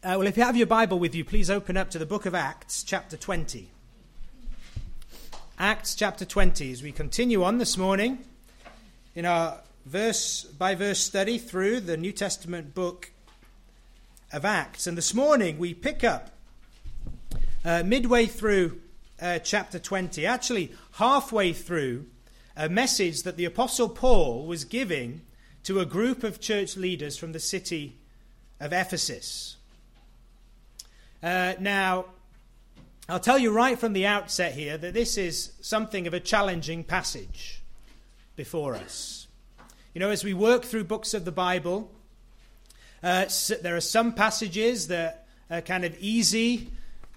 Uh, well, if you have your Bible with you, please open up to the book of Acts, chapter 20. Acts chapter 20, as we continue on this morning in our verse by verse study through the New Testament book of Acts. And this morning we pick up uh, midway through uh, chapter 20, actually halfway through a message that the Apostle Paul was giving to a group of church leaders from the city of Ephesus. Uh, now, I'll tell you right from the outset here that this is something of a challenging passage before us. You know, as we work through books of the Bible, uh, there are some passages that are kind of easy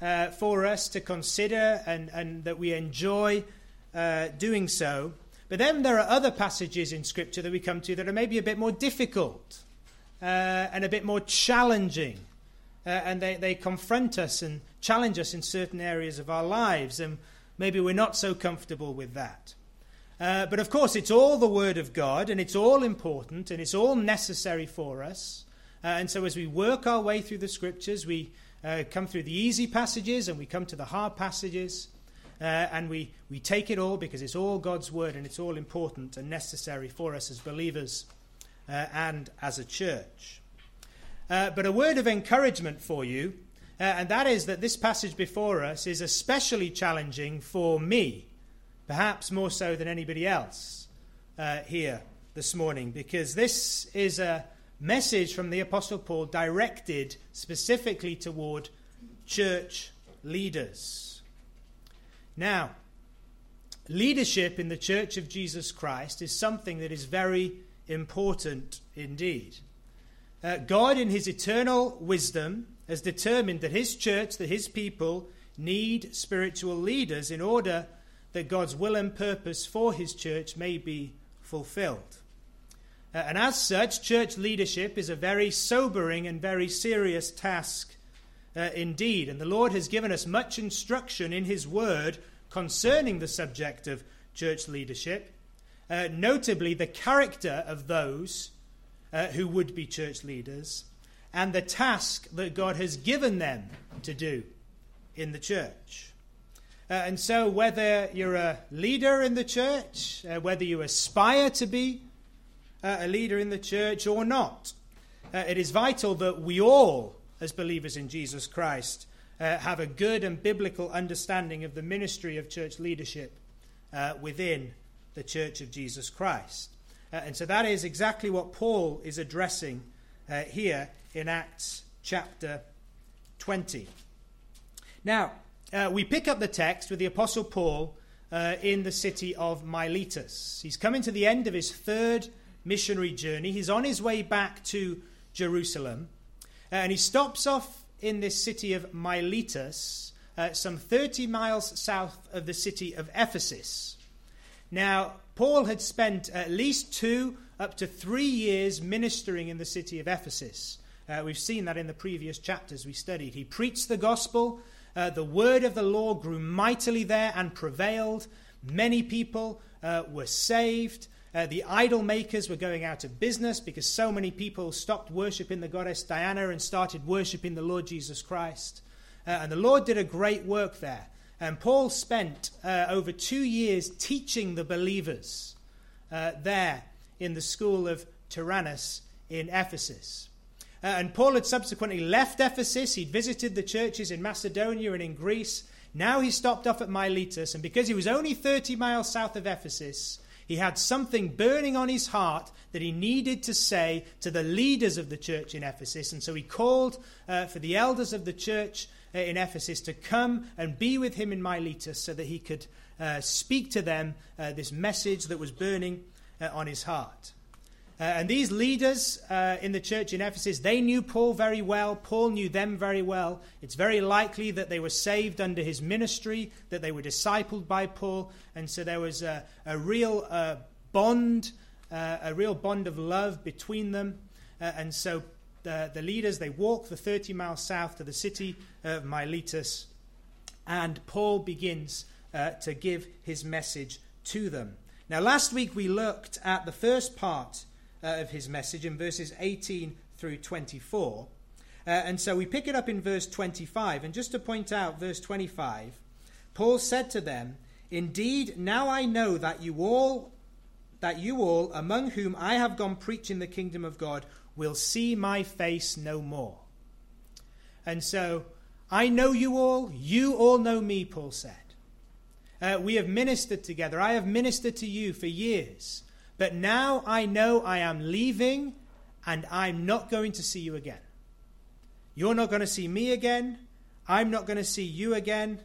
uh, for us to consider and, and that we enjoy uh, doing so. But then there are other passages in Scripture that we come to that are maybe a bit more difficult uh, and a bit more challenging uh, and they, they confront us and challenge us in certain areas of our lives, and maybe we're not so comfortable with that. Uh, but of course, it's all the Word of God, and it's all important, and it's all necessary for us. Uh, and so, as we work our way through the Scriptures, we uh, come through the easy passages and we come to the hard passages, uh, and we, we take it all because it's all God's Word and it's all important and necessary for us as believers uh, and as a church. Uh, but a word of encouragement for you, uh, and that is that this passage before us is especially challenging for me, perhaps more so than anybody else uh, here this morning, because this is a message from the Apostle Paul directed specifically toward church leaders. Now, leadership in the Church of Jesus Christ is something that is very important indeed. Uh, God, in his eternal wisdom, has determined that his church, that his people, need spiritual leaders in order that God's will and purpose for his church may be fulfilled. Uh, and as such, church leadership is a very sobering and very serious task uh, indeed. And the Lord has given us much instruction in his word concerning the subject of church leadership, uh, notably the character of those uh, who would be church leaders and the task that God has given them to do in the church. Uh, and so, whether you're a leader in the church, uh, whether you aspire to be uh, a leader in the church or not, uh, it is vital that we all, as believers in Jesus Christ, uh, have a good and biblical understanding of the ministry of church leadership within the church of Jesus Christ. Uh, and so that is exactly what Paul is addressing uh, here in Acts chapter 20. Now, uh, we pick up the text with the Apostle Paul uh, in the city of Miletus. He's coming to the end of his third missionary journey. He's on his way back to Jerusalem. Uh, and he stops off in this city of Miletus, uh, some 30 miles south of the city of Ephesus. Now, Paul had spent at least two, up to three years ministering in the city of Ephesus. Uh, we've seen that in the previous chapters we studied. He preached the gospel. Uh, the word of the Lord grew mightily there and prevailed. Many people uh, were saved. Uh, the idol makers were going out of business because so many people stopped worshipping the goddess Diana and started worshipping the Lord Jesus Christ. Uh, and the Lord did a great work there. And Paul spent uh, over two years teaching the believers uh, there in the school of Tyrannus in Ephesus. Uh, and Paul had subsequently left Ephesus. He'd visited the churches in Macedonia and in Greece. Now he stopped off at Miletus, and because he was only 30 miles south of Ephesus, he had something burning on his heart that he needed to say to the leaders of the church in Ephesus. And so he called uh, for the elders of the church in Ephesus to come and be with him in Miletus so that he could uh, speak to them uh, this message that was burning uh, on his heart. Uh, and these leaders uh, in the church in Ephesus, they knew Paul very well. Paul knew them very well. It's very likely that they were saved under his ministry, that they were discipled by Paul. And so there was a, a real bond, a real bond of love between them. and so the, the leaders, they walk the 30 miles south to the city of Miletus, and Paul begins uh, to give his message to them. Now, last week we looked at the first part uh, of his message in verses 18 through 24. Uh, and so we pick it up in verse 25. And just to point out verse 25, Paul said to them, Indeed, now I know that you all, that you all, among whom I have gone preaching the kingdom of God, will see my face no more. And so I know you all, you all know me, Paul said. Uh, we have ministered together. I have ministered to you for years. But now I know I am leaving and I'm not going to see you again. You're not going to see me again. I'm not going to see you again.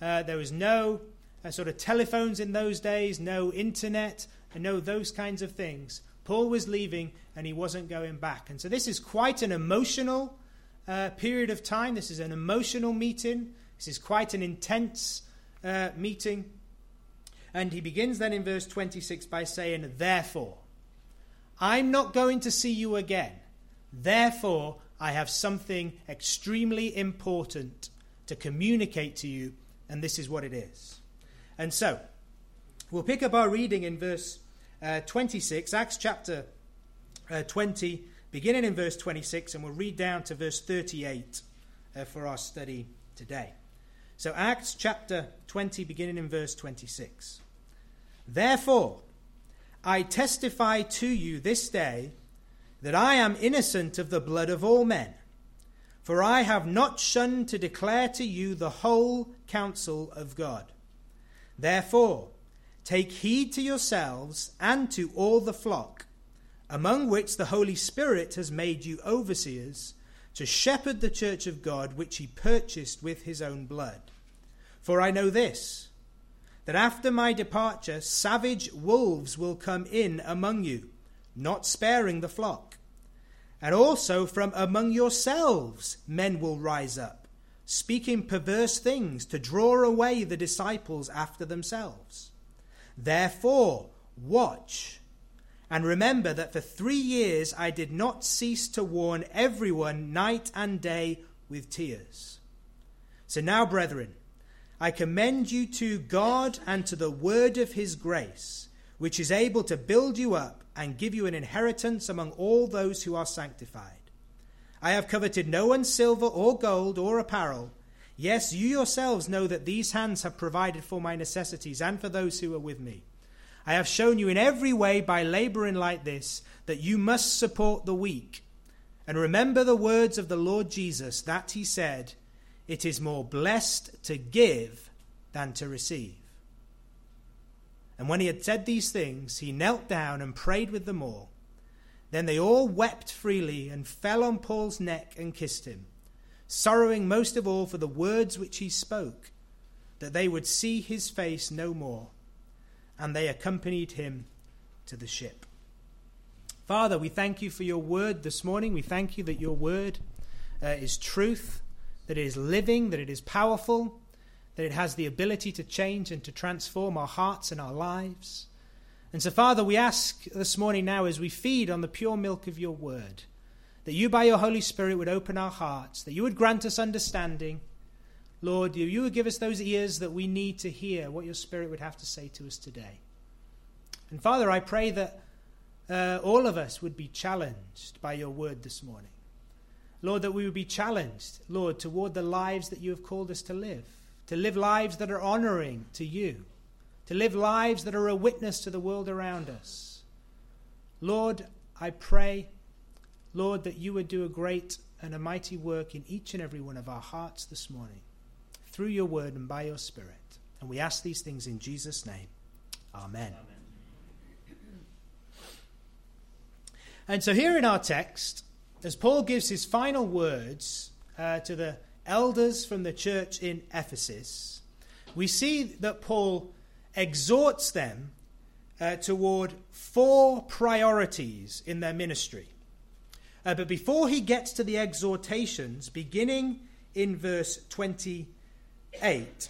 Uh, there was no uh, sort of telephones in those days, no internet, and no those kinds of things. Paul was leaving and he wasn't going back. And so this is quite an emotional uh, period of time. This is an emotional meeting. This is quite an intense uh, meeting. And he begins then in verse 26 by saying, Therefore, I'm not going to see you again. Therefore, I have something extremely important to communicate to you, and this is what it is. And so, we'll pick up our reading in verse uh, 26, Acts chapter uh, 20, beginning in verse 26, and we'll read down to verse 38 uh, for our study today. So, Acts chapter 20, beginning in verse 26. Therefore, I testify to you this day that I am innocent of the blood of all men. For I have not shunned to declare to you the whole counsel of God. Therefore, take heed to yourselves and to all the flock, among which the Holy Spirit has made you overseers, to shepherd the church of God which he purchased with his own blood. For I know this, that after my departure, savage wolves will come in among you, not sparing the flock. And also from among yourselves men will rise up, speaking perverse things to draw away the disciples after themselves. Therefore, watch and remember that for three years I did not cease to warn everyone night and day with tears. So now, brethren, I commend you to God and to the word of his grace, which is able to build you up and give you an inheritance among all those who are sanctified. I have coveted no one's silver or gold or apparel. Yes, you yourselves know that these hands have provided for my necessities and for those who are with me. I have shown you in every way by laboring like this that you must support the weak. And remember the words of the Lord Jesus that he said, It is more blessed to give than to receive. And when he had said these things, he knelt down and prayed with them all. Then they all wept freely and fell on Paul's neck and kissed him, sorrowing most of all for the words which he spoke, that they would see his face no more. And they accompanied him to the ship. Father, we thank you for your word this morning. We thank you that your word uh, is truth, that it is living, that it is powerful that it has the ability to change and to transform our hearts and our lives. And so, Father, we ask this morning now as we feed on the pure milk of your word, that you, by your Holy Spirit, would open our hearts, that you would grant us understanding. Lord, you would give us those ears that we need to hear what your Spirit would have to say to us today. And Father, I pray that uh, all of us would be challenged by your word this morning. Lord, that we would be challenged, Lord, toward the lives that you have called us to live to live lives that are honoring to you, to live lives that are a witness to the world around us. Lord, I pray, Lord, that you would do a great and a mighty work in each and every one of our hearts this morning through your word and by your spirit. And we ask these things in Jesus' name. Amen. Amen. And so, here in our text, as Paul gives his final words uh, to the elders from the church in Ephesus, we see that Paul exhorts them uh, toward four priorities in their ministry. Uh, but before he gets to the exhortations, beginning in verse 28,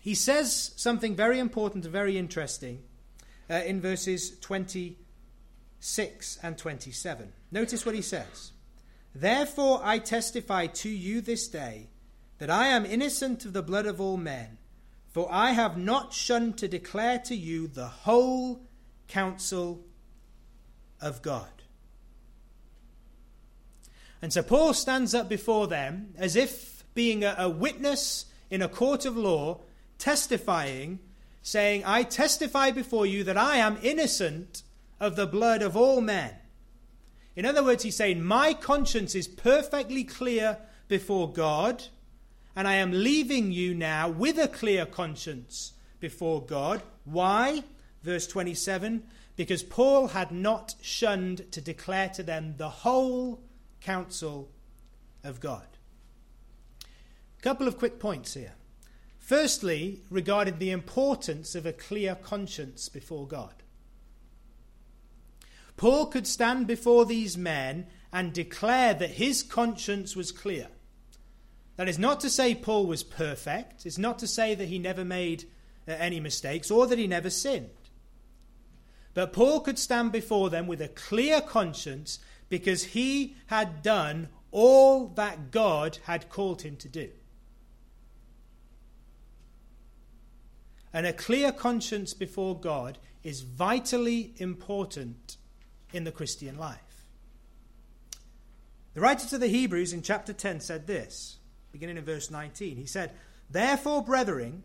he says something very important and very interesting uh, in verses 26 and 27. Notice what he says. Therefore I testify to you this day that I am innocent of the blood of all men, for I have not shunned to declare to you the whole counsel of God. And so Paul stands up before them as if being a, a witness in a court of law, testifying, saying, I testify before you that I am innocent of the blood of all men. In other words, he's saying, My conscience is perfectly clear before God, and I am leaving you now with a clear conscience before God. Why? Verse 27 Because Paul had not shunned to declare to them the whole counsel of God. Couple of quick points here. Firstly, regarding the importance of a clear conscience before God. Paul could stand before these men and declare that his conscience was clear. That is not to say Paul was perfect, it's not to say that he never made uh, any mistakes or that he never sinned. But Paul could stand before them with a clear conscience because he had done all that God had called him to do. And a clear conscience before God is vitally important in the Christian life. The writer to the Hebrews in chapter 10 said this, beginning in verse 19. He said, Therefore, brethren,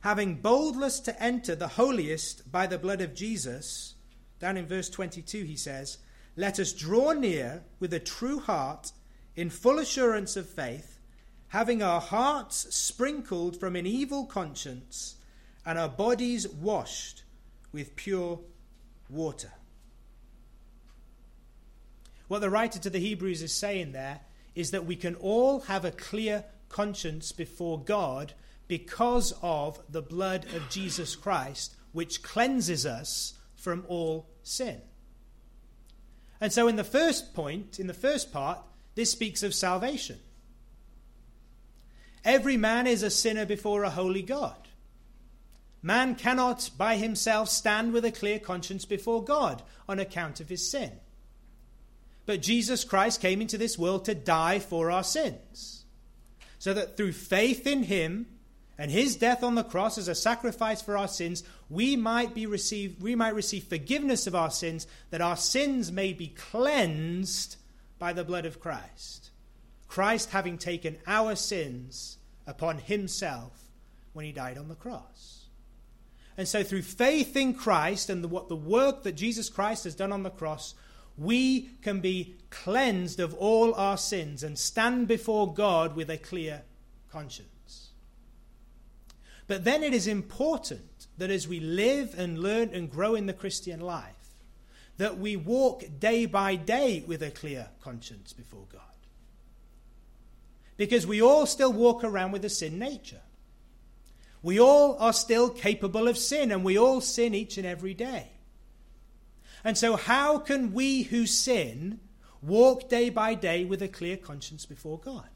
having boldness to enter the holiest by the blood of Jesus, down in verse 22, he says, Let us draw near with a true heart in full assurance of faith, having our hearts sprinkled from an evil conscience and our bodies washed with pure water. What the writer to the Hebrews is saying there is that we can all have a clear conscience before God because of the blood of Jesus Christ, which cleanses us from all sin. And so, in the first point, in the first part, this speaks of salvation. Every man is a sinner before a holy God. Man cannot by himself stand with a clear conscience before God on account of his sin. But Jesus Christ came into this world to die for our sins, so that through faith in him and his death on the cross as a sacrifice for our sins, we might be receive, we might receive forgiveness of our sins, that our sins may be cleansed by the blood of Christ. Christ having taken our sins upon himself when he died on the cross. And so, through faith in Christ and the, what the work that Jesus Christ has done on the cross, we can be cleansed of all our sins and stand before God with a clear conscience. But then it is important that as we live and learn and grow in the Christian life, that we walk day by day with a clear conscience before God. Because we all still walk around with a sin nature. We all are still capable of sin, and we all sin each and every day. And so, how can we who sin walk day by day with a clear conscience before God?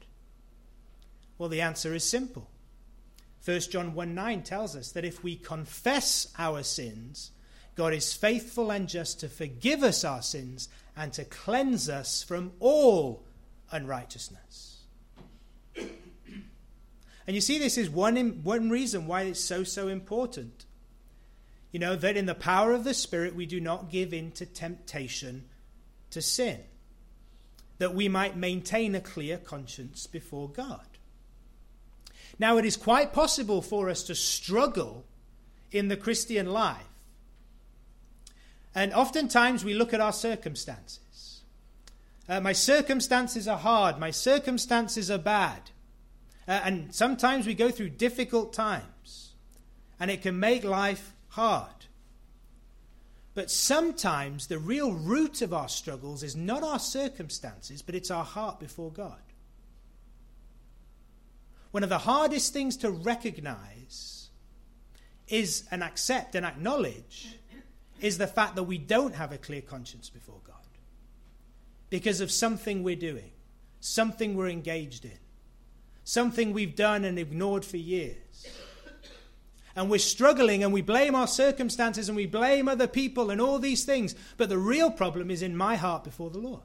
Well, the answer is simple. 1 John 1 9 tells us that if we confess our sins, God is faithful and just to forgive us our sins and to cleanse us from all unrighteousness. And you see, this is one, one reason why it's so, so important. You know, that in the power of the Spirit we do not give in to temptation to sin, that we might maintain a clear conscience before God. Now, it is quite possible for us to struggle in the Christian life. And oftentimes we look at our circumstances. Uh, my circumstances are hard, my circumstances are bad. Uh, and sometimes we go through difficult times, and it can make life hard. But sometimes the real root of our struggles is not our circumstances, but it's our heart before God. One of the hardest things to recognize is and accept and acknowledge is the fact that we don't have a clear conscience before God because of something we're doing, something we're engaged in something we've done and ignored for years. And we're struggling and we blame our circumstances and we blame other people and all these things. But the real problem is in my heart before the Lord.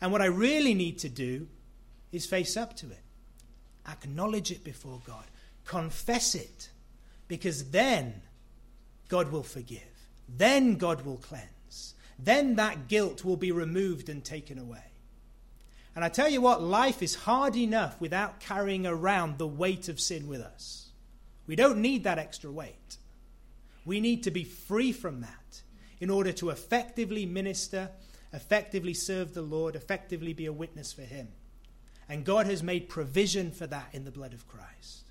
And what I really need to do is face up to it, acknowledge it before God, confess it, because then God will forgive, then God will cleanse, then that guilt will be removed and taken away. And I tell you what, life is hard enough without carrying around the weight of sin with us. We don't need that extra weight. We need to be free from that in order to effectively minister, effectively serve the Lord, effectively be a witness for Him. And God has made provision for that in the blood of Christ.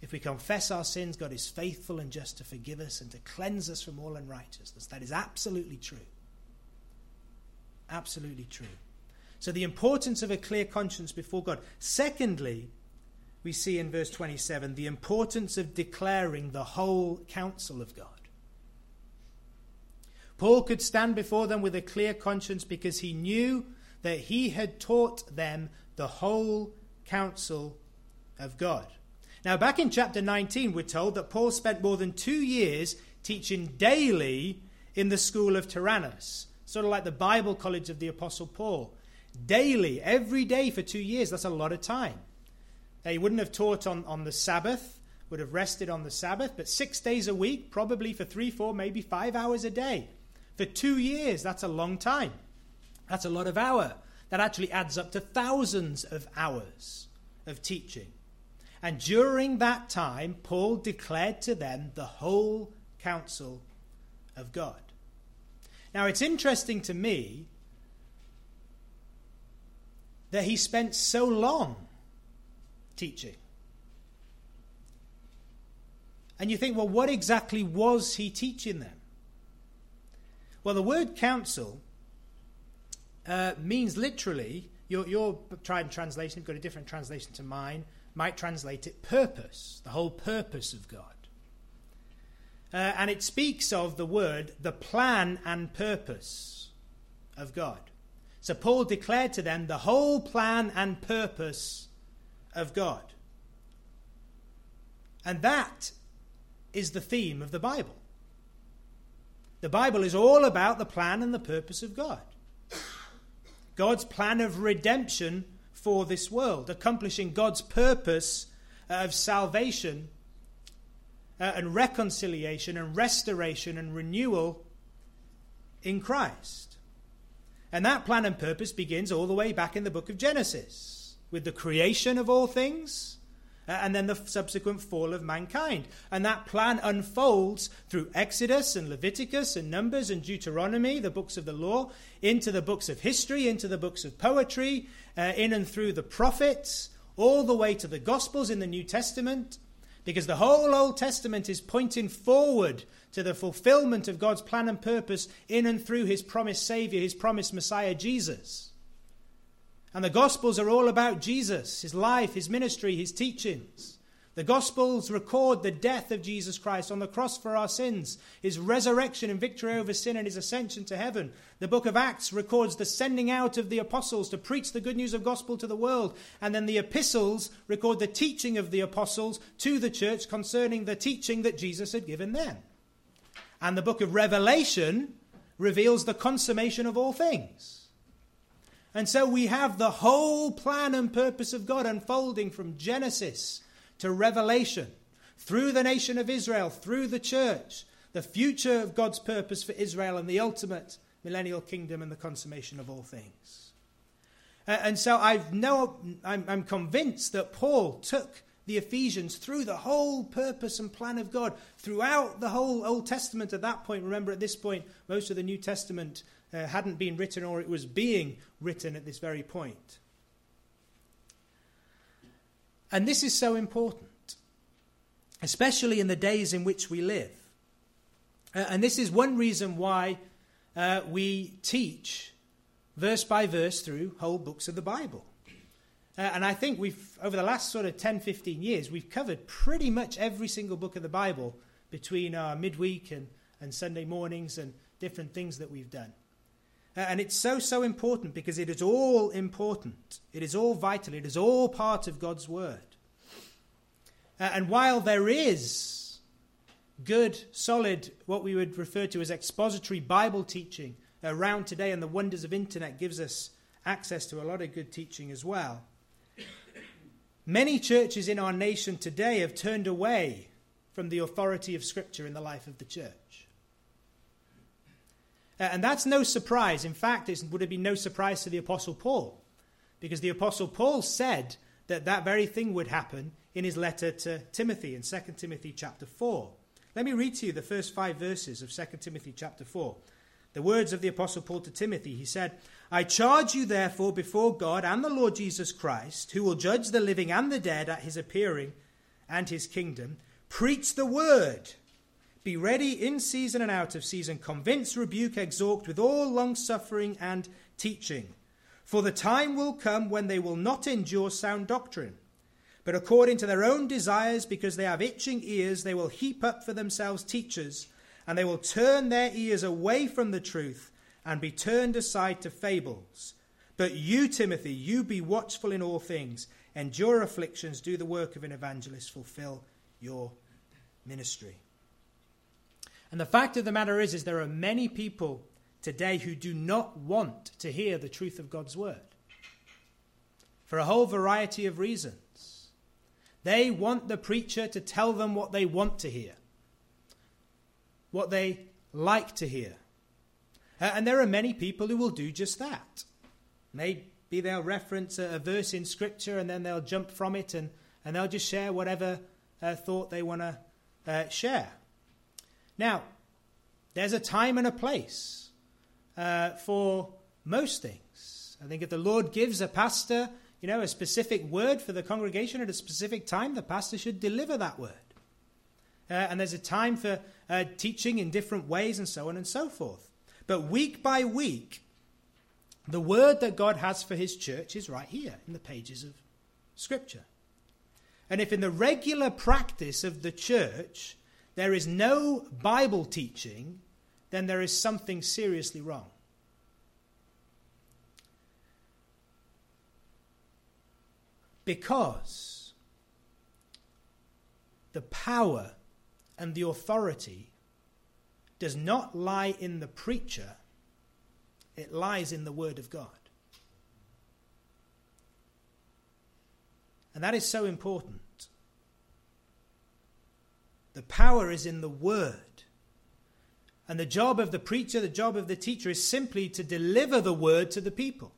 If we confess our sins, God is faithful and just to forgive us and to cleanse us from all unrighteousness. That is absolutely true. Absolutely true. So, the importance of a clear conscience before God. Secondly, we see in verse 27 the importance of declaring the whole counsel of God. Paul could stand before them with a clear conscience because he knew that he had taught them the whole counsel of God. Now, back in chapter 19, we're told that Paul spent more than two years teaching daily in the school of Tyrannus, sort of like the Bible college of the Apostle Paul. Daily, every day for two years, that's a lot of time. He wouldn't have taught on, on the Sabbath, would have rested on the Sabbath, but six days a week, probably for three, four, maybe five hours a day. For two years, that's a long time. That's a lot of hour. That actually adds up to thousands of hours of teaching. And during that time, Paul declared to them the whole counsel of God. Now, it's interesting to me that he spent so long teaching. And you think, well, what exactly was he teaching them? Well, the word counsel uh, means literally, your, your tried translation, you've got a different translation to mine, might translate it purpose, the whole purpose of God. Uh, and it speaks of the word, the plan and purpose of God. So Paul declared to them the whole plan and purpose of God. And that is the theme of the Bible. The Bible is all about the plan and the purpose of God. God's plan of redemption for this world, accomplishing God's purpose of salvation uh, and reconciliation and restoration and renewal in Christ. And that plan and purpose begins all the way back in the book of Genesis with the creation of all things uh, and then the subsequent fall of mankind. And that plan unfolds through Exodus and Leviticus and Numbers and Deuteronomy, the books of the law, into the books of history, into the books of poetry, uh, in and through the prophets, all the way to the Gospels in the New Testament. Because the whole Old Testament is pointing forward to the fulfillment of God's plan and purpose in and through his promised Savior, his promised Messiah, Jesus. And the Gospels are all about Jesus, his life, his ministry, his teachings. The Gospels record the death of Jesus Christ on the cross for our sins, his resurrection and victory over sin, and his ascension to heaven. The book of Acts records the sending out of the apostles to preach the good news of gospel to the world. And then the epistles record the teaching of the apostles to the church concerning the teaching that Jesus had given them. And the book of Revelation reveals the consummation of all things. And so we have the whole plan and purpose of God unfolding from Genesis to Revelation, through the nation of Israel, through the church, the future of God's purpose for Israel and the ultimate millennial kingdom and the consummation of all things. And so I've no, I'm, I'm convinced that Paul took the Ephesians through the whole purpose and plan of God, throughout the whole Old Testament at that point. Remember, at this point, most of the New Testament uh, hadn't been written or it was being written at this very point. And this is so important, especially in the days in which we live. Uh, and this is one reason why uh, we teach verse by verse through whole books of the Bible. Uh, and I think we've, over the last sort of 10, 15 years, we've covered pretty much every single book of the Bible between our midweek and, and Sunday mornings and different things that we've done. And it's so, so important because it is all important. It is all vital. It is all part of God's Word. And while there is good, solid, what we would refer to as expository Bible teaching around today, and the wonders of internet gives us access to a lot of good teaching as well. Many churches in our nation today have turned away from the authority of Scripture in the life of the church. Uh, and that's no surprise. In fact, it would have been no surprise to the Apostle Paul, because the Apostle Paul said that that very thing would happen in his letter to Timothy in 2 Timothy chapter 4. Let me read to you the first five verses of 2 Timothy chapter 4. The words of the Apostle Paul to Timothy. He said, I charge you therefore before God and the Lord Jesus Christ, who will judge the living and the dead at his appearing and his kingdom, preach the word. Be ready in season and out of season, convince, rebuke, exhort with all long suffering and teaching. For the time will come when they will not endure sound doctrine, but according to their own desires, because they have itching ears, they will heap up for themselves teachers, and they will turn their ears away from the truth and be turned aside to fables. But you, Timothy, you be watchful in all things, endure afflictions, do the work of an evangelist, fulfill your ministry. And the fact of the matter is, is there are many people today who do not want to hear the truth of God's word for a whole variety of reasons. They want the preacher to tell them what they want to hear, what they like to hear. and there are many people who will do just that. Maybe they'll reference a, a, verse in Scripture and then they'll jump from it and, and they'll just share whatever uh, thought they want to uh, share. Now, there's a time and a place uh, for most things. I think if the Lord gives a pastor, you know, a specific word for the congregation at a specific time, the pastor should deliver that word. Uh, and there's a time for uh, teaching in different ways and so on and so forth. But week by week, the word that God has for his church is right here in the pages of Scripture. And if in the regular practice of the church there is no Bible teaching, then there is something seriously wrong. Because the power and the authority does not lie in the preacher, it lies in the Word of God. And that is so important. The power is in the word. And the job of the preacher, the job of the teacher is simply to deliver the word to the people.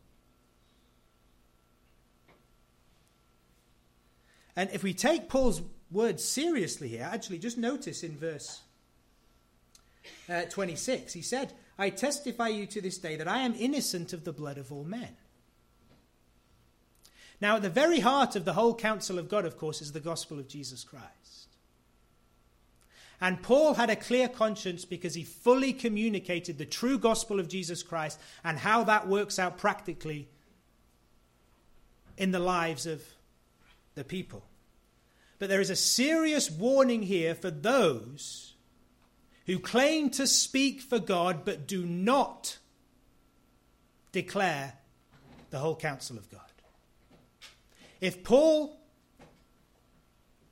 And if we take Paul's words seriously here, actually, just notice in verse uh, 26, he said, I testify you to this day that I am innocent of the blood of all men. Now, at the very heart of the whole counsel of God, of course, is the gospel of Jesus Christ. And Paul had a clear conscience because he fully communicated the true gospel of Jesus Christ and how that works out practically in the lives of the people. But there is a serious warning here for those who claim to speak for God but do not declare the whole counsel of God. If Paul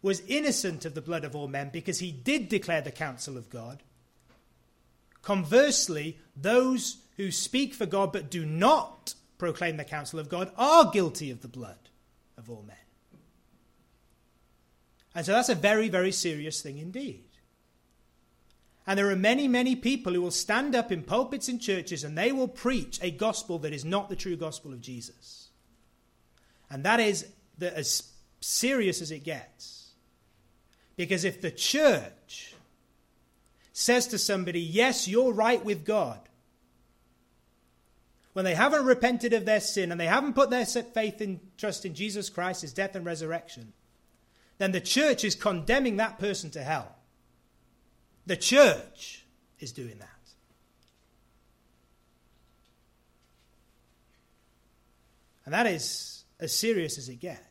was innocent of the blood of all men because he did declare the counsel of God. Conversely, those who speak for God but do not proclaim the counsel of God are guilty of the blood of all men. And so that's a very, very serious thing indeed. And there are many, many people who will stand up in pulpits in churches and they will preach a gospel that is not the true gospel of Jesus. And that is the, as serious as it gets. Because if the church says to somebody, Yes, you're right with God, when they haven't repented of their sin and they haven't put their faith and trust in Jesus Christ, his death and resurrection, then the church is condemning that person to hell. The church is doing that. And that is as serious as it gets.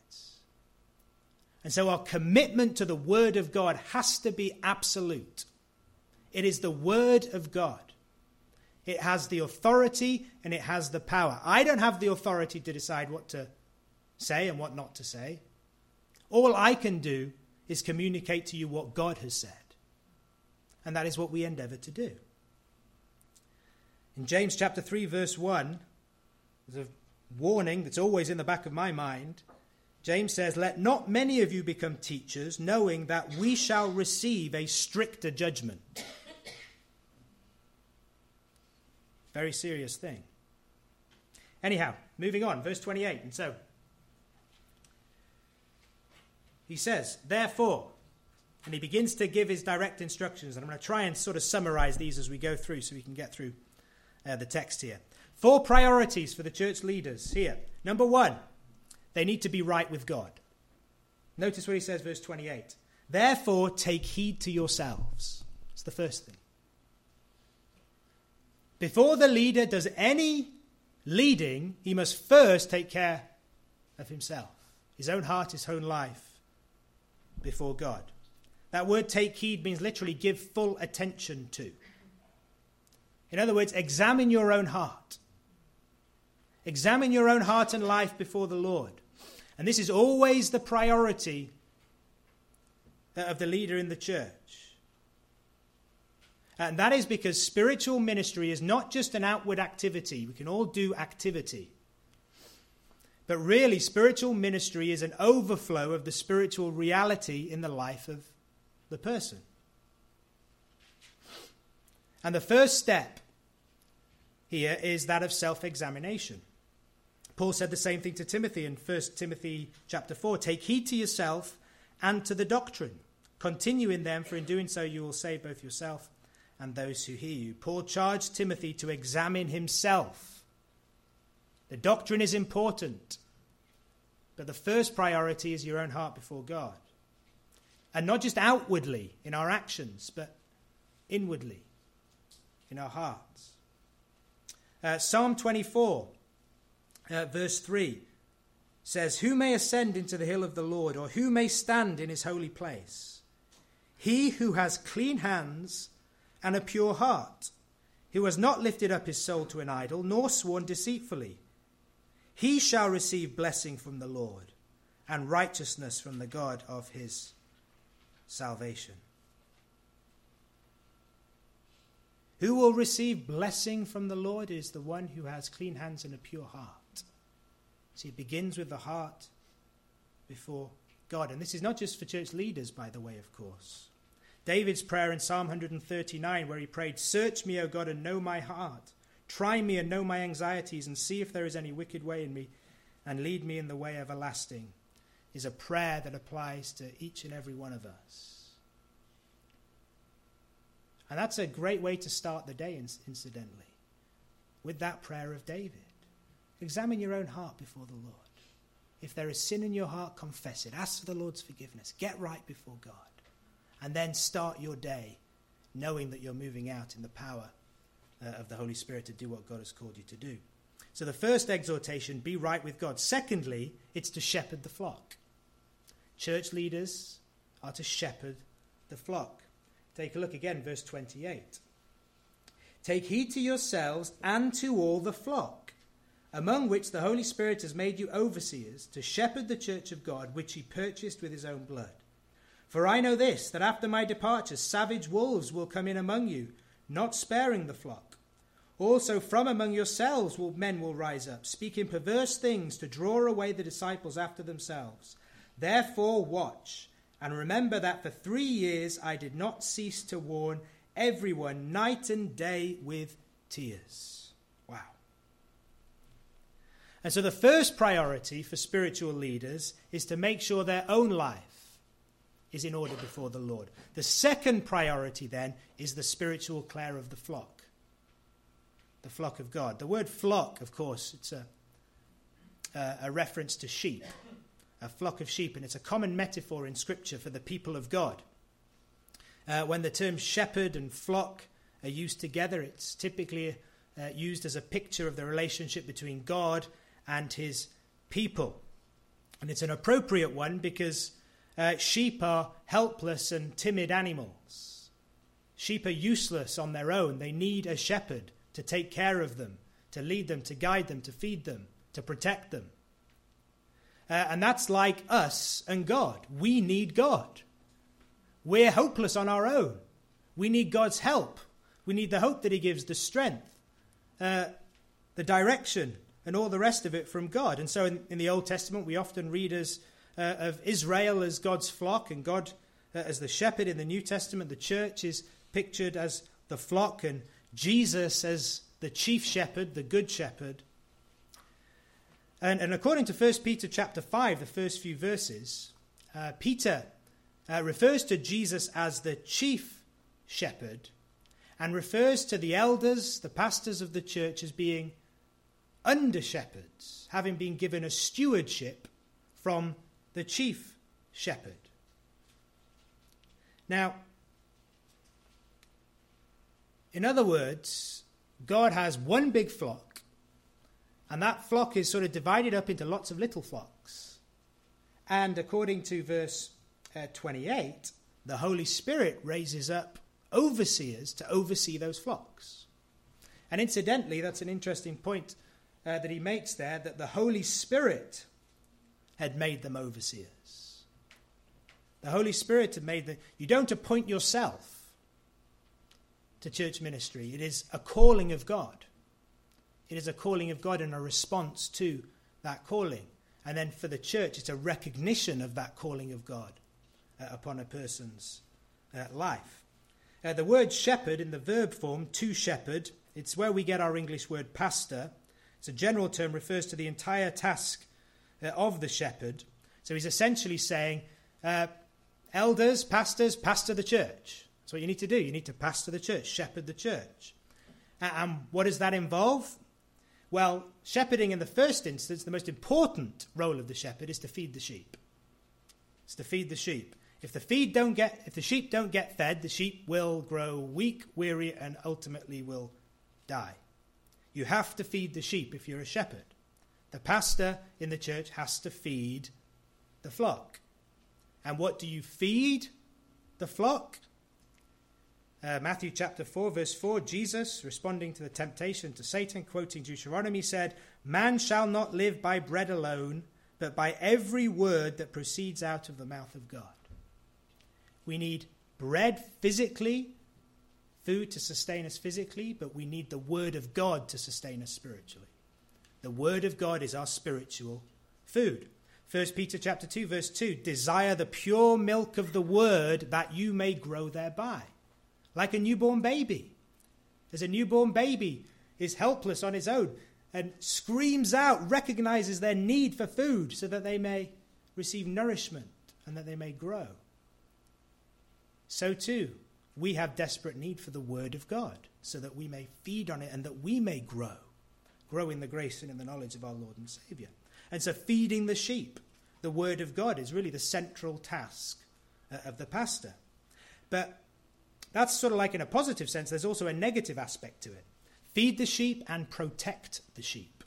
And so our commitment to the Word of God has to be absolute. It is the Word of God. It has the authority and it has the power. I don't have the authority to decide what to say and what not to say. All I can do is communicate to you what God has said. And that is what we endeavor to do. In James chapter 3, verse 1, there's a warning that's always in the back of my mind. James says, Let not many of you become teachers, knowing that we shall receive a stricter judgment. Very serious thing. Anyhow, moving on, verse 28. And so, he says, Therefore, and he begins to give his direct instructions. And I'm going to try and sort of summarize these as we go through so we can get through uh, the text here. Four priorities for the church leaders here. Number one, they need to be right with God. Notice what he says, verse 28. Therefore, take heed to yourselves. It's the first thing. Before the leader does any leading, he must first take care of himself, his own heart, his own life before God. That word take heed means literally give full attention to. In other words, examine your own heart. Examine your own heart and life before the Lord. And this is always the priority uh, of the leader in the church. And that is because spiritual ministry is not just an outward activity. We can all do activity. But really, spiritual ministry is an overflow of the spiritual reality in the life of the person. And the first step here is that of self examination. Paul said the same thing to Timothy in 1 Timothy chapter 4 Take heed to yourself and to the doctrine. Continue in them, for in doing so you will save both yourself and those who hear you. Paul charged Timothy to examine himself. The doctrine is important, but the first priority is your own heart before God. And not just outwardly in our actions, but inwardly in our hearts. Uh, Psalm 24, uh, verse 3 says, Who may ascend into the hill of the Lord, or who may stand in his holy place? He who has clean hands and a pure heart, who has not lifted up his soul to an idol, nor sworn deceitfully. He shall receive blessing from the Lord and righteousness from the God of his salvation. Who will receive blessing from the Lord is the one who has clean hands and a pure heart. See, it begins with the heart before God. And this is not just for church leaders, by the way, of course. David's prayer in Psalm 139, where he prayed, Search me, O God, and know my heart. Try me and know my anxieties, and see if there is any wicked way in me, and lead me in the way everlasting, is a prayer that applies to each and every one of us. And that's a great way to start the day, incidentally, with that prayer of David. Examine your own heart before the Lord. If there is sin in your heart, confess it. Ask for the Lord's forgiveness. Get right before God and then start your day knowing that you're moving out in the power uh, of the Holy Spirit to do what God has called you to do. So, the first exhortation, be right with God. Secondly, it's to shepherd the flock. Church leaders are to shepherd the flock. Take a look again, verse 28. Take heed to yourselves and to all the flock, among which the Holy Spirit has made you overseers, to shepherd the church of God, which he purchased with his own blood. For I know this, that after my departure, savage wolves will come in among you, not sparing the flock. Also, from among yourselves will men will rise up, speaking perverse things to draw away the disciples after themselves. Therefore, watch, and remember that for three years I did not cease to warn everyone night and day with tears. And so, the first priority for spiritual leaders is to make sure their own life is in order before the Lord. The second priority then is the spiritual care of the flock, the flock of God. The word flock, of course, it's a, a, a reference to sheep, a flock of sheep, and it's a common metaphor in Scripture for the people of God. Uh, when the terms shepherd and flock are used together, it's typically uh, used as a picture of the relationship between God and his people. And it's an appropriate one because uh, sheep are helpless and timid animals. Sheep are useless on their own. They need a shepherd to take care of them, to lead them, to guide them, to feed them, to protect them. Uh, and that's like us and God. We need God. We're hopeless on our own. We need God's help. We need the hope that He gives, the strength, uh, the direction, and all the rest of it from God. And so in, in the Old Testament, we often read as uh, of Israel as God's flock and God uh, as the shepherd. In the New Testament, the church is pictured as the flock and Jesus as the chief shepherd, the good shepherd. And, and according to 1 Peter chapter 5, the first few verses, uh, Peter uh, refers to Jesus as the chief shepherd and refers to the elders, the pastors of the church, as being under shepherds, having been given a stewardship from the chief shepherd. Now, in other words, God has one big flock, and that flock is sort of divided up into lots of little flocks. And according to verse uh, 28, the Holy Spirit raises up overseers to oversee those flocks. And incidentally, that's an interesting point uh, that he makes there that the Holy Spirit had made them overseers. The Holy Spirit had made them. You don't appoint yourself to church ministry, it is a calling of God. It is a calling of God and a response to that calling. And then for the church, it's a recognition of that calling of God uh, upon a person's uh, life. Uh, the word shepherd in the verb form, to shepherd, it's where we get our English word pastor. It's a general term, refers to the entire task uh, of the shepherd. So he's essentially saying, uh, elders, pastors, pastor the church. That's what you need to do. You need to pastor the church, shepherd the church. And what does that involve? Well, shepherding in the first instance, the most important role of the shepherd is to feed the sheep. It's to feed the sheep. If the feed don't get if the sheep don't get fed, the sheep will grow weak, weary, and ultimately will die. You have to feed the sheep if you're a shepherd. The pastor in the church has to feed the flock. And what do you feed the flock? Uh, Matthew chapter 4, verse 4, Jesus, responding to the temptation to Satan, quoting Deuteronomy, said, Man shall not live by bread alone, but by every word that proceeds out of the mouth of God. We need bread physically, food to sustain us physically, but we need the Word of God to sustain us spiritually. The Word of God is our spiritual food. 1 Peter chapter 2 verse 2 desire the pure milk of the word that you may grow thereby like a newborn baby as a newborn baby is helpless on his own and screams out recognizes their need for food so that they may receive nourishment and that they may grow so too we have desperate need for the word of God so that we may feed on it and that we may grow grow in the grace and in the knowledge of our Lord and Savior. And so, feeding the sheep, the Word of God, is really the central task uh, of the pastor. But that's sort of like in a positive sense, there's also a negative aspect to it. Feed the sheep and protect the sheep.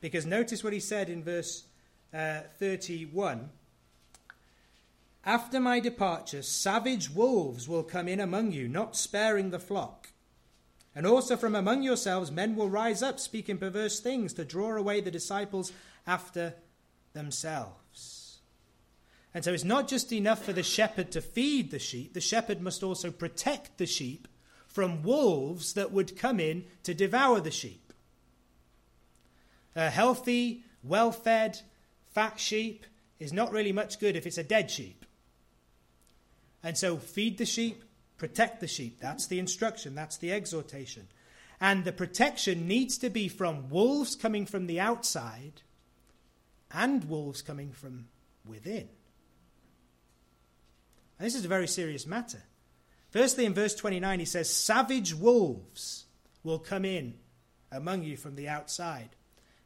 Because notice what he said in verse uh, 31 After my departure, savage wolves will come in among you, not sparing the flock. And also from among yourselves men will rise up, speaking perverse things, to draw away the disciples after themselves. And so it's not just enough for the shepherd to feed the sheep, the shepherd must also protect the sheep from wolves that would come in to devour the sheep. A healthy, well fed, fat sheep is not really much good if it's a dead sheep. And so feed the sheep, Protect the sheep. That's the instruction, that's the exhortation. And the protection needs to be from wolves coming from the outside and wolves coming from within. And this is a very serious matter. Firstly, in verse 29, he says, Savage wolves will come in among you from the outside.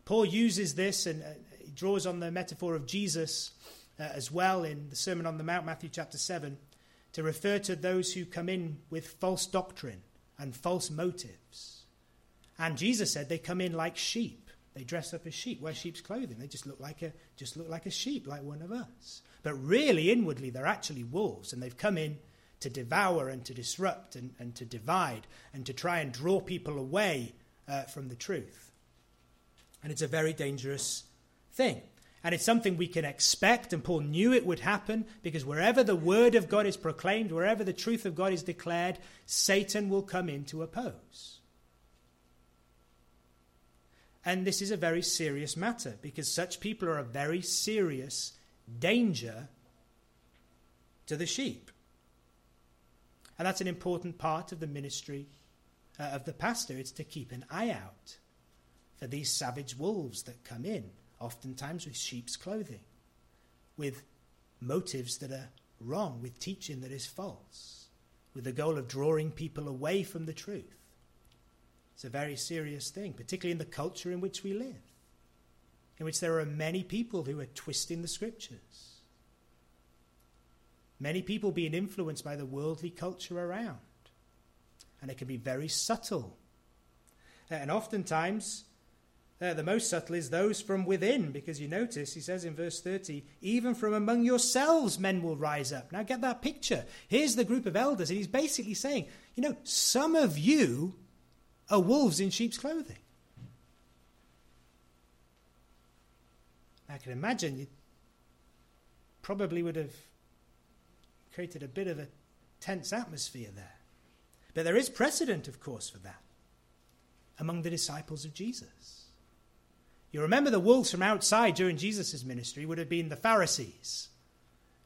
Paul uses this and uh, draws on the metaphor of Jesus uh, as well in the Sermon on the Mount, Matthew chapter 7 to refer to those who come in with false doctrine and false motives. And Jesus said they come in like sheep. They dress up as sheep, wear sheep's clothing. They just look like a just look like a sheep, like one of us. But really, inwardly, they're actually wolves, and they've come in to devour and to disrupt and, and to divide and to try and draw people away uh, from the truth. And it's a very dangerous thing. And it's something we can expect, and Paul knew it would happen because wherever the word of God is proclaimed, wherever the truth of God is declared, Satan will come in to oppose. And this is a very serious matter because such people are a very serious danger to the sheep. And that's an important part of the ministry uh, of the pastor, it's to keep an eye out for these savage wolves that come in, oftentimes with sheep's clothing, with motives that are wrong, with teaching that is false, with the goal of drawing people away from the truth. It's a very serious thing, particularly in the culture in which we live, in which there are many people who are twisting the scriptures. Many people being influenced by the worldly culture around. And it can be very subtle. And oftentimes, uh, the most subtle is those from within, because you notice, he says in verse 30, even from among yourselves men will rise up. Now get that picture. Here's the group of elders, and he's basically saying, you know, some of you are wolves in sheep's clothing. I can imagine you probably would have created a bit of a tense atmosphere there. But there is precedent, of course, for that among the disciples of Jesus. You remember the wolves from outside during Jesus' ministry would have been the Pharisees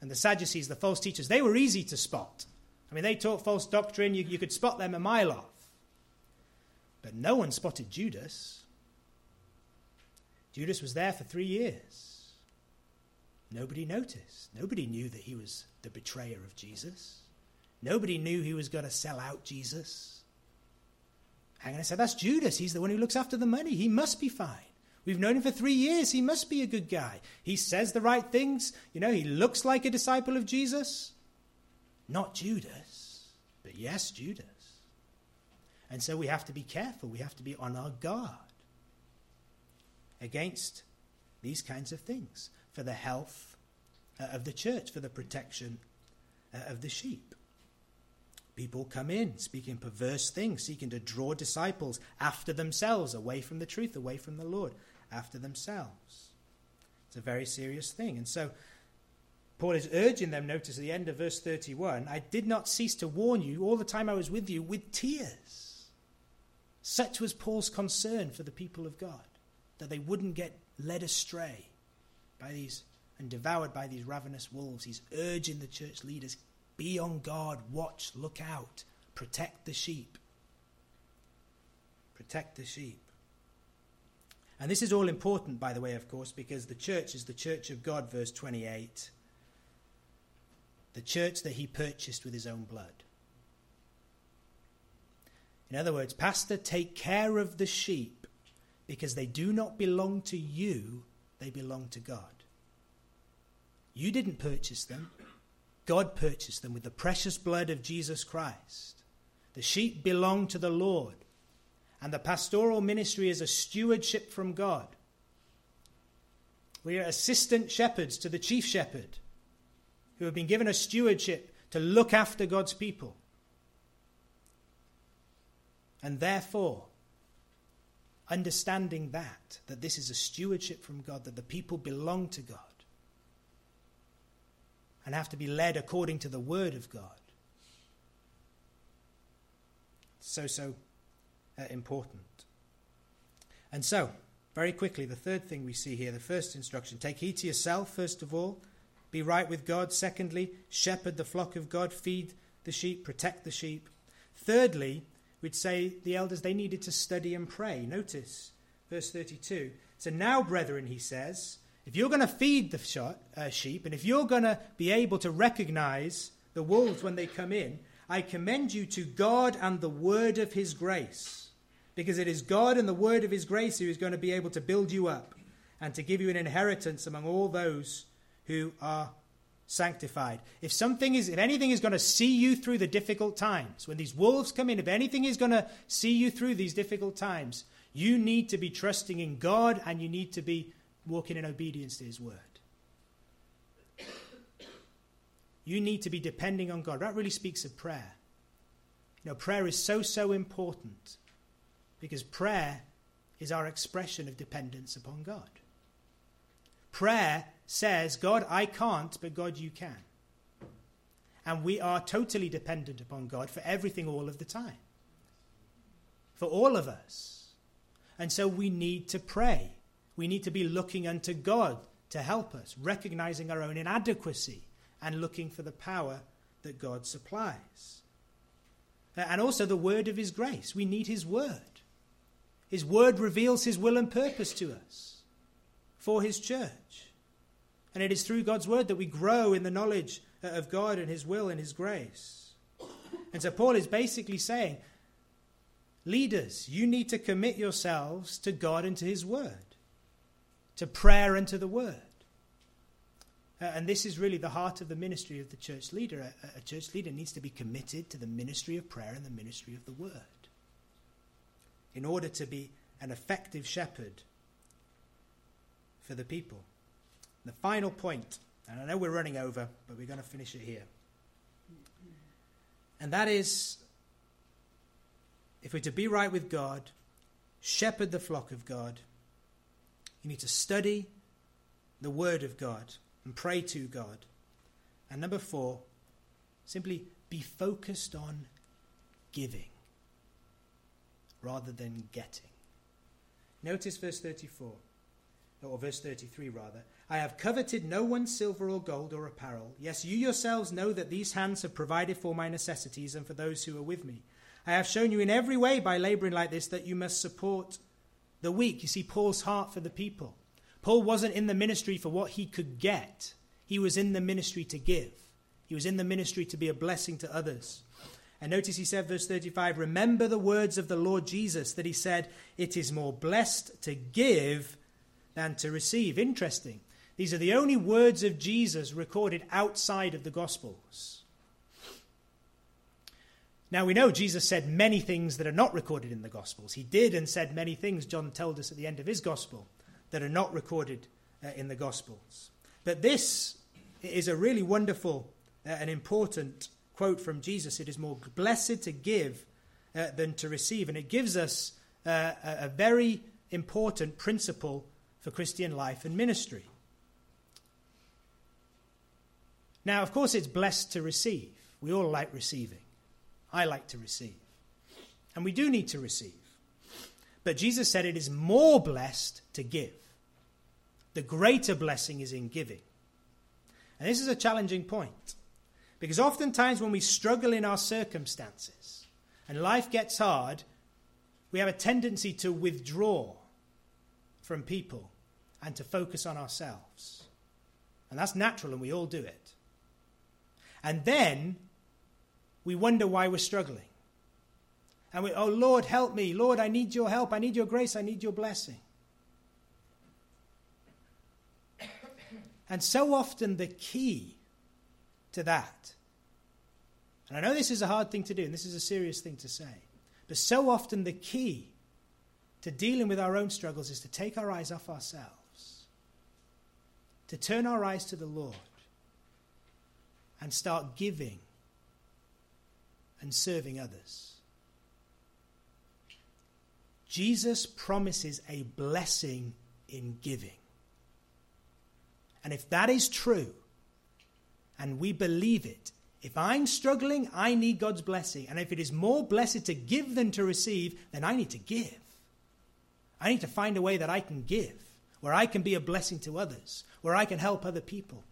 and the Sadducees, the false teachers. They were easy to spot. I mean, they taught false doctrine, you, you could spot them a mile off. But no one spotted Judas. Judas was there for three years. Nobody noticed. Nobody knew that he was the betrayer of Jesus. Nobody knew he was going to sell out Jesus. I'm going to say, that's Judas. He's the one who looks after the money. He must be fine. We've known him for three years. He must be a good guy. He says the right things. You know, he looks like a disciple of Jesus. Not Judas, but yes, Judas. And so we have to be careful. We have to be on our guard against these kinds of things for the health uh, of the church, for the protection uh, of the sheep. People come in speaking perverse things, seeking to draw disciples after themselves, away from the truth, away from the Lord, after themselves. It's a very serious thing. And so Paul is urging them, notice at the end of verse 31 I did not cease to warn you all the time I was with you with tears. Such was Paul's concern for the people of God, that they wouldn't get led astray by these and devoured by these ravenous wolves. He's urging the church leaders be on guard, watch, look out, protect the sheep. Protect the sheep. And this is all important, by the way, of course, because the church is the church of God, verse 28. The church that he purchased with his own blood. In other words, Pastor, take care of the sheep because they do not belong to you, they belong to God. You didn't purchase them, God purchased them with the precious blood of Jesus Christ. The sheep belong to the Lord, and the pastoral ministry is a stewardship from God. We are assistant shepherds to the chief shepherd who have been given a stewardship to look after God's people. And therefore, understanding that, that this is a stewardship from God, that the people belong to God, and have to be led according to the Word of God. So, so uh, important. And so, very quickly, the third thing we see here, the first instruction take heed to yourself, first of all, be right with God. Secondly, shepherd the flock of God, feed the sheep, protect the sheep. Thirdly, we'd say the elders, they needed to study and pray. Notice verse 32. So now, brethren, he says, if you're going to feed the uh, sheep, and if you're going to be able to recognize the wolves when they come in, I commend you to God and the word of his grace. Because it is God and the word of his grace who is going to be able to build you up and to give you an inheritance among all those who are sanctified. If something is if anything is going to see you through the difficult times, when these wolves come in, if anything is going to see you through these difficult times, you need to be trusting in God and you need to be walking in obedience to His word. You need to be depending on God. That really speaks of prayer. You know, prayer is so, so important because prayer is our expression of dependence upon God. Prayer says, God, I can't, but God, you can. And we are totally dependent upon God for everything all of the time. For all of us. And so we need to pray we need to be looking unto God to help us, recognizing our own inadequacy and looking for the power that God supplies. and also the word of his grace. We need his word. His word reveals his will and purpose to us for his church. And it is through God's word that we grow in the knowledge of God and his will and his grace. And so Paul is basically saying, leaders, you need to commit yourselves to God and to his word, to prayer and to the word. Uh, and this is really the heart of the ministry of the church leader. A, a, church leader needs to be committed to the ministry of prayer and the ministry of the word in order to be an effective shepherd for the people. The final point, and I know we're running over, but we're going to finish it here. And that is if we're to be right with God, shepherd the flock of God, you need to study the Word of God and pray to God. And number four, simply be focused on giving rather than getting. Notice verse 34, or verse 33 rather. I have coveted no one's silver or gold or apparel. Yes, you yourselves know that these hands have provided for my necessities and for those who are with me. I have shown you in every way by laboring like this that you must support the weak. You see, Paul's heart for the people. Paul wasn't in the ministry for what he could get, he was in the ministry to give. He was in the ministry to be a blessing to others. And notice he said, verse 35, remember the words of the Lord Jesus that he said, It is more blessed to give than to receive. Interesting. These are the only words of Jesus recorded outside of the Gospels. Now we know Jesus said many things that are not recorded in the Gospels. He did and said many things, John told us at the end of his Gospel that are not recorded uh, in the Gospels. But this is a really wonderful uh, and important quote from Jesus. It is more blessed to give uh, than to receive. And it gives us uh, a, a very important principle for Christian life and ministry. Now, of course, it's blessed to receive. We all like receiving. I like to receive. And we do need to receive. But Jesus said it is more blessed to give. The greater blessing is in giving. And this is a challenging point. Because oftentimes when we struggle in our circumstances and life gets hard, we have a tendency to withdraw from people and to focus on ourselves. And that's natural, and we all do it. And then we wonder why we're struggling. And we, oh Lord, help me. Lord, I need your help. I need your grace. I need your blessing. And so often the key to that, and I know this is a hard thing to do, and this is a serious thing to say, but so often the key to dealing with our own struggles is to take our eyes off ourselves, to turn our eyes to the Lord, and start giving and serving others. Jesus promises a blessing in giving. And if that is true, and we believe it, if I'm struggling, I need God's blessing. And if it is more blessed to give than to receive, then I need to give. I need to find a way that I can give, where I can be a blessing to others, where I can help other people.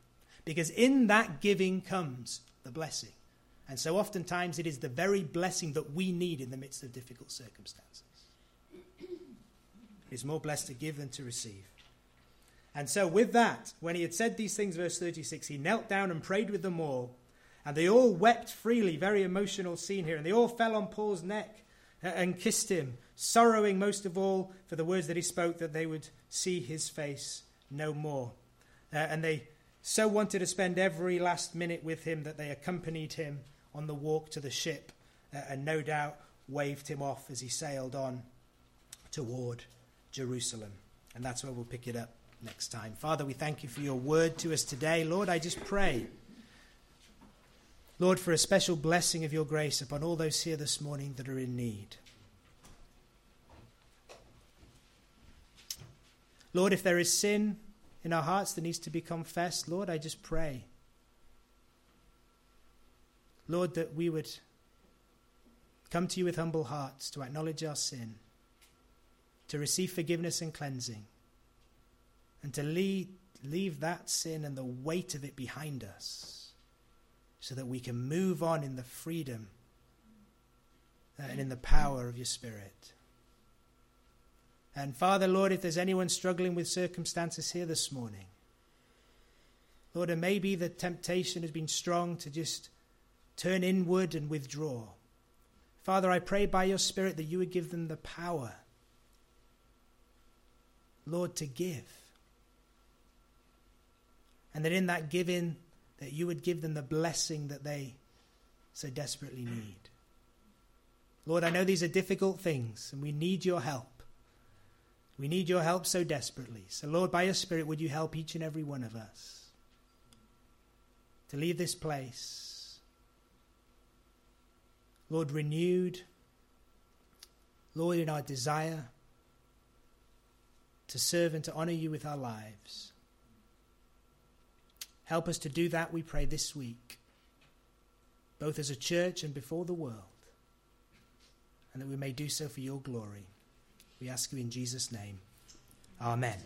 Because in that giving comes the blessing. And so oftentimes it is the very blessing that we need in the midst of difficult circumstances. It is more blessed to give than to receive. And so, with that, when he had said these things, verse 36, he knelt down and prayed with them all. And they all wept freely. Very emotional scene here. And they all fell on Paul's neck and kissed him, sorrowing most of all for the words that he spoke, that they would see his face no more. Uh, and they so wanted to spend every last minute with him that they accompanied him on the walk to the ship uh, and no doubt waved him off as he sailed on toward Jerusalem. And that's where we'll pick it up next time. Father, we thank you for your word to us today. Lord, I just pray, Lord, for a special blessing of your grace upon all those here this morning that are in need. Lord, if there is sin in our hearts that needs to be confessed, Lord, I just pray Lord, that we would come to you with humble hearts to acknowledge our sin, to receive forgiveness and cleansing, and to leave, leave that sin and the weight of it behind us so that we can move on in the freedom uh, and in the power of your Spirit. And Father, Lord, if there's anyone struggling with circumstances here this morning, Lord, and maybe the temptation has been strong to just turn inward and withdraw. Father, I pray by your Spirit that you would give them the power, Lord, to give. And that in that giving, that you would give them the blessing that they so desperately need. Lord, I know these are difficult things and we need your help. We need your help so desperately. So, Lord, by your Spirit, would you help each and every one of us to leave this place, Lord, renewed, Lord, in our desire to serve and to honor you with our lives. Help us to do that, we pray, this week, both as a church and before the world, and that we may do so for your glory. We ask you in Jesus' name. Amen.